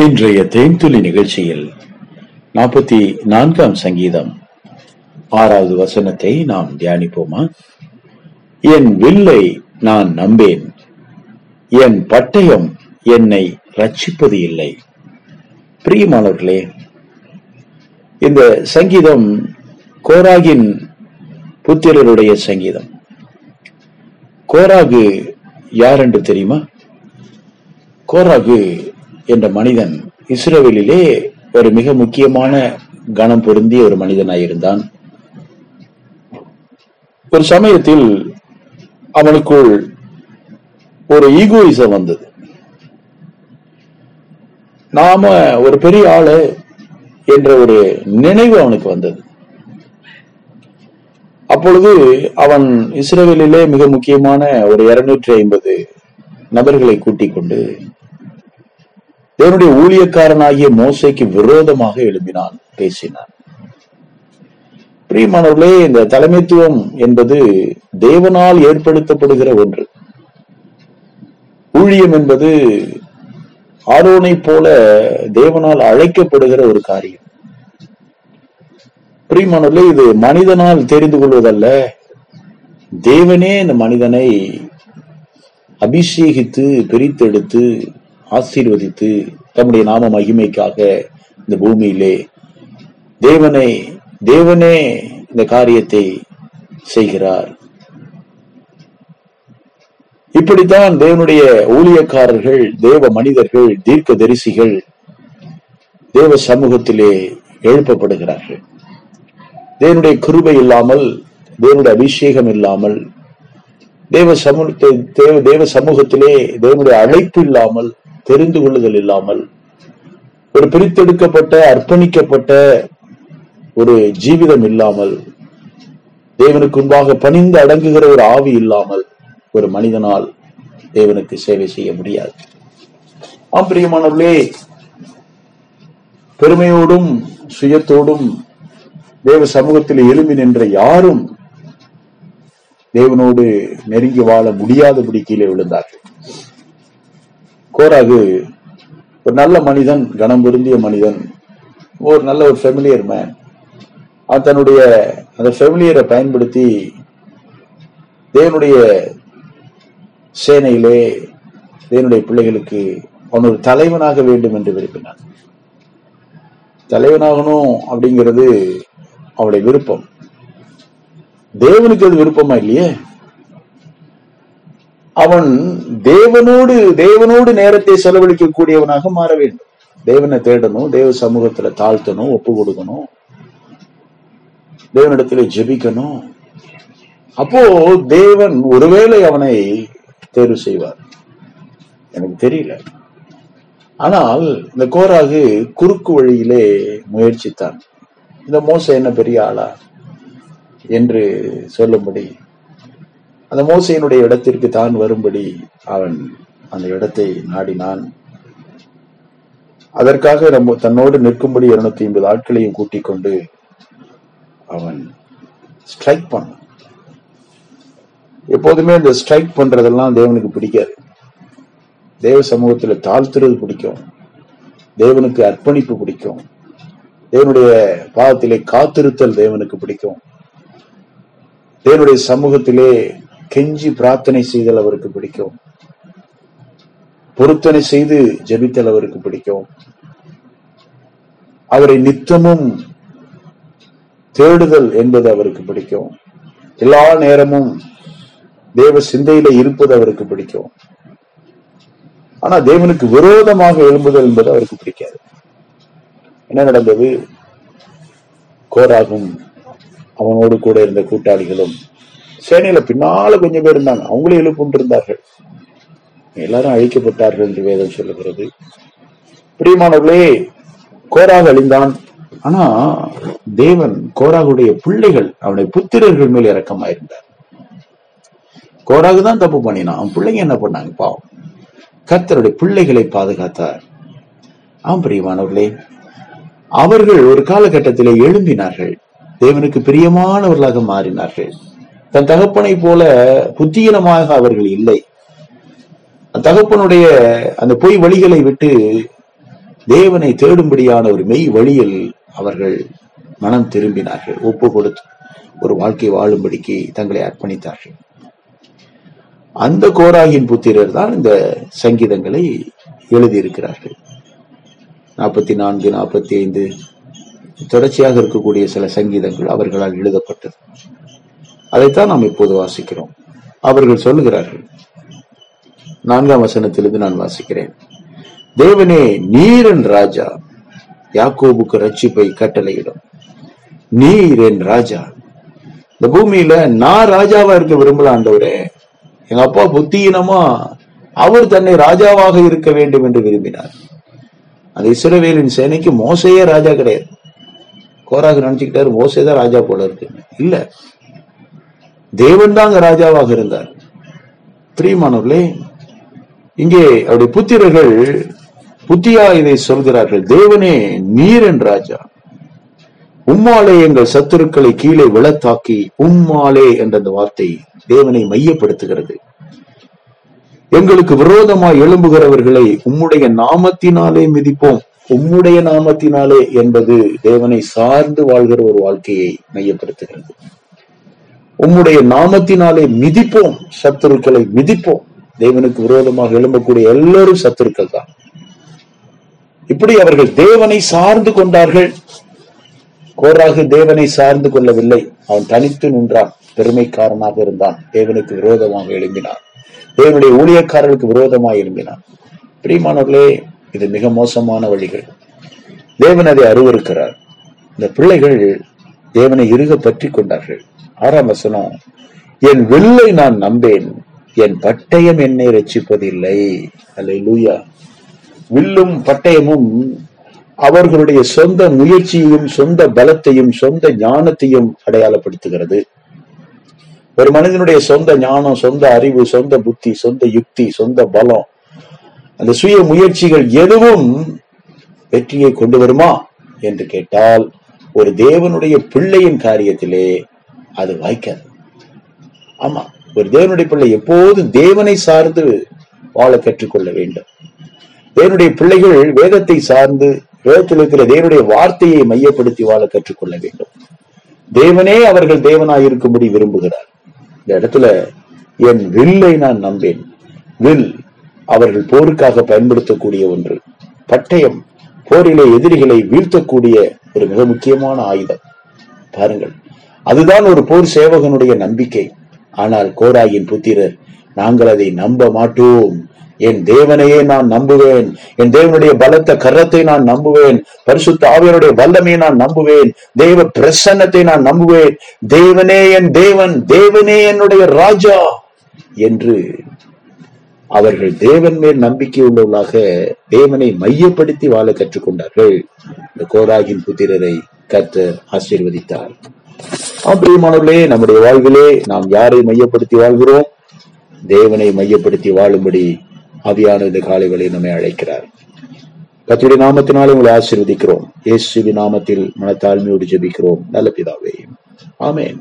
இன்றைய தேன்துளி நிகழ்ச்சியில் நாற்பத்தி நான்காம் சங்கீதம் ஆறாவது வசனத்தை நாம் தியானிப்போமா? என் வில்லை நான் நம்பேன் என் பட்டயம் என்னை ரட்சிப்பது இல்லை. பிரியமானவர்களே இந்த சங்கீதம் கோராகின் புத்திரருடைய சங்கீதம். கோராகு யார் என்று தெரியுமா? கோராகு என்ற மனிதன் இஸ்ரேலிலே ஒரு மிக முக்கியமான கணம் பொருந்திய ஒரு மனிதனாயிருந்தான். ஒரு சமயத்தில் அவனுக்குள் ஒரு ஈகோயிசம் வந்தது. நாம ஒரு பெரிய ஆளு என்ற ஒரு நினைவு அவனுக்கு வந்தது. அப்பொழுது அவன் இஸ்ரேலிலே மிக முக்கியமான ஒரு இருநூற்றி ஐம்பது நபர்களை கூட்டிக் கொண்டு தேவனுடைய ஊழியக்காரனாகிய மோசைக்கு விரோதமாக எழுப்பினான் பேசினான். பிரியமானவர்களே இந்த தலைமைத்துவம் என்பது தேவனால் ஏற்படுத்தப்படுகிற ஒன்று. ஊழியம் என்பது ஆரோனை போல தேவனால் அழைக்கப்படுகிற ஒரு காரியம். பிரியமானவர்களே இது மனிதனால் தெரிந்து கொள்வதல்ல. தேவனே இந்த மனிதனை அபிஷேகித்து பிரித்தெடுத்து ஆசீர்வதித்து தம்முடைய நாம மகிமைக்காக இந்த பூமியிலே தேவனை தேவனே இந்த காரியத்தை செய்கிறார். இப்படித்தான் தேவனுடைய ஊழியக்காரர்கள் தேவ மனிதர்கள் தீர்க்க தரிசிகள் தேவ சமூகத்திலே எழுப்பப்படுகிறார்கள். தேவனுடைய கிருபை இல்லாமல் தேவனுடைய அபிஷேகம் இல்லாமல் தேவ சமூகத்தை தேவ தேவ சமூகத்திலே தேவனுடைய அழைப்பு இல்லாமல் தெரிந்து கொள்ளுதல் இல்லாமல் ஒரு பிரித்தெடுக்கப்பட்ட அர்ப்பணிக்கப்பட்ட ஒரு ஜீவிதம் இல்லாமல் தேவனுக்கு முன்பாக பணிந்து அடங்குகிற ஒரு ஆவி இல்லாமல் ஒரு மனிதனால் தேவனுக்கு சேவை செய்ய முடியாது. ஆம் பிரியமானவர்களே பெருமையோடும் சுயத்தோடும் தேவ சமூகத்தில் எழும்பி நின்ற யாரும் தேவனோடு நெருங்கி வாழ முடியாதபடி கீழே விழுந்தார்கள். கோராகு ஒரு நல்ல மனிதன் கனம் பொருந்திய மனிதன் ஒரு நல்ல ஒரு ஃபெமிலியர் மேன் அவன் தன்னுடைய அந்த ஃபெமிலியரை பயன்படுத்தி தேவனுடைய சேனையிலே தேவனுடைய பிள்ளைகளுக்கு அவன் ஒரு தலைவனாக வேண்டும் என்று விரும்பினான். தலைவனாகணும் அப்படிங்கிறது அவளுடைய விருப்பம். தேவனுக்கு அது விருப்பமா இல்லையே? அவன் தேவனோடு தேவனோடு நேரத்தை செலவழிக்க கூடியவனாக மாற வேண்டும். தேவனை தேடணும் தேவ சமூகத்துல தாழ்த்தணும் ஒப்பு கொடுக்கணும். தேவனிடத்துல ஜெபிக்கணும். அப்போ தேவன் ஒருவேளை அவனை தேர்வு செய்வார். எனக்கு தெரியல. ஆனால் இந்த கோராகு குறுக்கு வழியிலே முயற்சித்தான். இந்த மோசம் என்ன பெரிய ஆளா? என்று சொல்லும்படி அந்த மோசையினுடைய இடத்திற்கு தான் வரும்படி அவன் அந்த இடத்தை நாடினான். அதற்காக நம்ம தன்னோடு நிற்கும்படி இருநூத்தி ஐம்பது ஆட்களையும் கூட்டிக் கொண்டு அவன் ஸ்ட்ரைக் பண்ணான். எப்போதுமே இந்த ஸ்ட்ரைக் பண்றதெல்லாம் தேவனுக்கு பிடிக்காது. தேவ சமூகத்துல தாழ்த்துறது பிடிக்கும். தேவனுக்கு அர்ப்பணிப்பு பிடிக்கும். தேவனுடைய பாதத்திலே காத்திருத்தல் தேவனுக்கு பிடிக்கும். தேவனுடைய சமூகத்திலே கெஞ்சி பிரார்த்தனை செய்தல் அவருக்கு பிடிக்கும். பொருத்தனை செய்து ஜபித்தல் அவருக்கு பிடிக்கும். அவரை நித்தமும் தேடுதல் என்பது அவருக்கு பிடிக்கும். எல்லா நேரமும் தேவ சிந்தையில இருப்பது அவருக்கு பிடிக்கும். ஆனா தேவனுக்கு விரோதமாக எழும்புதல் என்பது அவருக்கு பிடிக்காது. என்ன நடந்தது? கோராகும். அவனோடு கூட இருந்த கூட்டாளிகளும் சேனையில பின்னால கொஞ்சம் பேர் இருந்தாங்க. அவங்களும் எழுப்புண்டு இருந்தார்கள் எல்லாரும் அழிக்கப்பட்டார்கள் என்று வேதம் சொல்லுகிறது. பிரியமானவர்களே கோராக அழிந்தான். ஆனா தேவன் கோராகுடைய பிள்ளைகள் அவனுடைய புத்திரர்கள் மேல் இறக்கமாயிருந்தார் கோராகு தான் தப்பு பண்ணினான். அவன் பிள்ளைங்க என்ன பண்ணாங்க? பாவம். கர்த்தருடைய பிள்ளைகளை பாதுகாத்தார். ஆம் பிரியமானவர்களே அவர்கள் ஒரு காலகட்டத்திலே எழும்பினார்கள். தேவனுக்கு பிரியமானவர்களாக மாறினார்கள். தன் தகப்பனை போல புத்தீனமாக அவர்கள் இல்லை. தகப்பனுடைய அந்த பொய் வழிகளை விட்டு தேவனை தேடும்படியான ஒரு மெய் வழியில் அவர்கள் மனம் திரும்பினார்கள். ஒப்பு கொடுத்து ஒரு வாழ்க்கை வாழும்படிக்கு தங்களை அர்ப்பணித்தார்கள். அந்த கோராகின் புத்திரர் தான் இந்த சங்கீதங்களை எழுதியிருக்கிறார்கள். நாற்பத்தி நான்கு நாற்பத்தி ஐந்து தொடர்ச்சியாக இருக்கக்கூடிய சில சங்கீதங்கள் அவர்களால் எழுதப்பட்டது. அதைத்தான் நாம் இப்போது வாசிக்கிறோம். அவர்கள் சொல்லுகிறார்கள். நான்காம் வசனத்திலிருந்து நான் வாசிக்கிறேன். தேவனே நீரன் ராஜா யாக்கோபுக்கு ரட்சிப்பை கட்டளையிடும். நீர் என் ராஜா. இந்த பூமியில நான் ராஜாவா இருக்க விரும்பல ஆண்டவரே. எங்க அப்பா புத்தியினமா அவர் தன்னை ராஜாவாக இருக்க வேண்டும் என்று விரும்பினார். அந்த இஸ்ரவேலின் சேனைக்கு மோசையே ராஜா கிடையாது. கோராக நினைச்சுக்கிட்டாரு மோசே தான் ராஜா போல இருக்கு. இல்ல தேவன் தாங்க ராஜாவாக இருந்தார். பிரியமானவர்களே இங்கே அவருடைய புத்திரர்கள் புத்தியா இதை சொல்கிறார்கள் தேவனே நீரன் ராஜா. உம்மாலே எங்கள் சத்துருக்களை கீழே விளத்தாக்கி உம்மாலே என்ற அந்த வார்த்தை தேவனை மையப்படுத்துகிறது. எங்களுக்கு விரோதமாய் எழும்புகிறவர்களை உம்முடைய நாமத்தினாலே மிதிப்போம். உம்முடைய நாமத்தினாலே என்பது தேவனை சார்ந்து வாழ்கிற ஒரு வாழ்க்கையை மையப்படுத்துகிறது. உம்முடைய நாமத்தினாலே மிதிப்போம். சத்துருக்களை மிதிப்போம். தேவனுக்கு விரோதமாக எழும்பக்கூடிய எல்லோரும் சத்துருக்கள் தான். இப்படி அவர்கள் தேவனை சார்ந்து கொண்டார்கள். கோராக தேவனை சார்ந்து கொள்ளவில்லை. அவன் தனித்து நின்றான். பெருமைக்காரனாக இருந்தான். தேவனுக்கு விரோதமாக எழும்பினான். தேவனுடைய ஊழியக்காரர்களுக்கு விரோதமாக எழும்பினான். பிரியமானவர்களே இது மிக மோசமான வழிகள். தேவன் அதை அருவருக்கிறார் இந்த பிள்ளைகள் தேவனை இருக பற்றி கொண்டார்கள். ஆறாம் வசனம் என் வில்லை நான் நம்பேன் என் பட்டயம் என்னை ரட்சிப்பதில்லை அல்ல லூயா வில்லும் பட்டயமும் அவர்களுடைய சொந்த முயற்சியையும் சொந்த பலத்தையும் சொந்த ஞானத்தையும் அடையாளப்படுத்துகிறது. ஒரு மனிதனுடைய சொந்த ஞானம் சொந்த அறிவு சொந்த புத்தி சொந்த யுக்தி சொந்த பலம் அந்த சுய முயற்சிகள் எதுவும் வெற்றியை கொண்டு வருமா என்று கேட்டால் ஒரு தேவனுடைய பிள்ளையின் காரியத்திலே அது வாய்க்காது. ஆமா ஒரு தேவனுடைய பிள்ளை எப்போதும் தேவனை சார்ந்து வாழ கற்றுக்கொள்ள வேண்டும். தேவனுடைய பிள்ளைகள் வேதத்தை சார்ந்து வேதத்தில் இருக்கிற தேவனுடைய வார்த்தையை மையப்படுத்தி வாழ கற்றுக்கொள்ள வேண்டும். தேவனே அவர்கள் தேவனாய் இருக்கும்படி விரும்புகிறார். இந்த இடத்துல என் வில்லை நான் நம்பேன். வில் அவர்கள் போருக்காக பயன்படுத்தக்கூடிய ஒன்று. பட்டயம் போரிலே எதிரிகளை வீழ்த்தக்கூடிய ஒரு மிக முக்கியமான ஆயுதம். பாருங்கள் அதுதான் ஒரு போர் சேவகனுடைய நம்பிக்கை. ஆனால் கோடாயின் புத்திரர் நாங்கள் அதை நம்ப மாட்டோம். என் தேவனையே நான் நம்புவேன். என் தேவனுடைய பலத்த கரத்தை நான் நம்புவேன். பரிசுத்த ஆவியனுடைய வல்லமையை நான் நம்புவேன். தேவ பிரசன்னத்தை நான் நம்புவேன். தேவனே என் தேவன் தேவனே என்னுடைய ராஜா என்று அவர்கள் தேவன் மேல் நம்பிக்கை உள்ளவர்களாக தேவனை மையப்படுத்தி வாழ கற்றுக்கொண்டார்கள். இந்த கோராகின் புத்திரரை கத்து ஆசீர்வதித்தார். பிரியமானவர்களே நம்முடைய வாழ்விலே நாம் யாரை மையப்படுத்தி வாழ்கிறோம்? தேவனை மையப்படுத்தி வாழும்படி அவியான இந்த காலைகளை நம்மை அழைக்கிறார். கத்துடைய நாமத்தினாலே உங்களை ஆசீர்வதிக்கிறோம். இயேசுவின் நாமத்தில் மனத்தாழ்மையோடு ஜெபிக்கிறோம். நல்ல பிதாவே. ஆமேன்.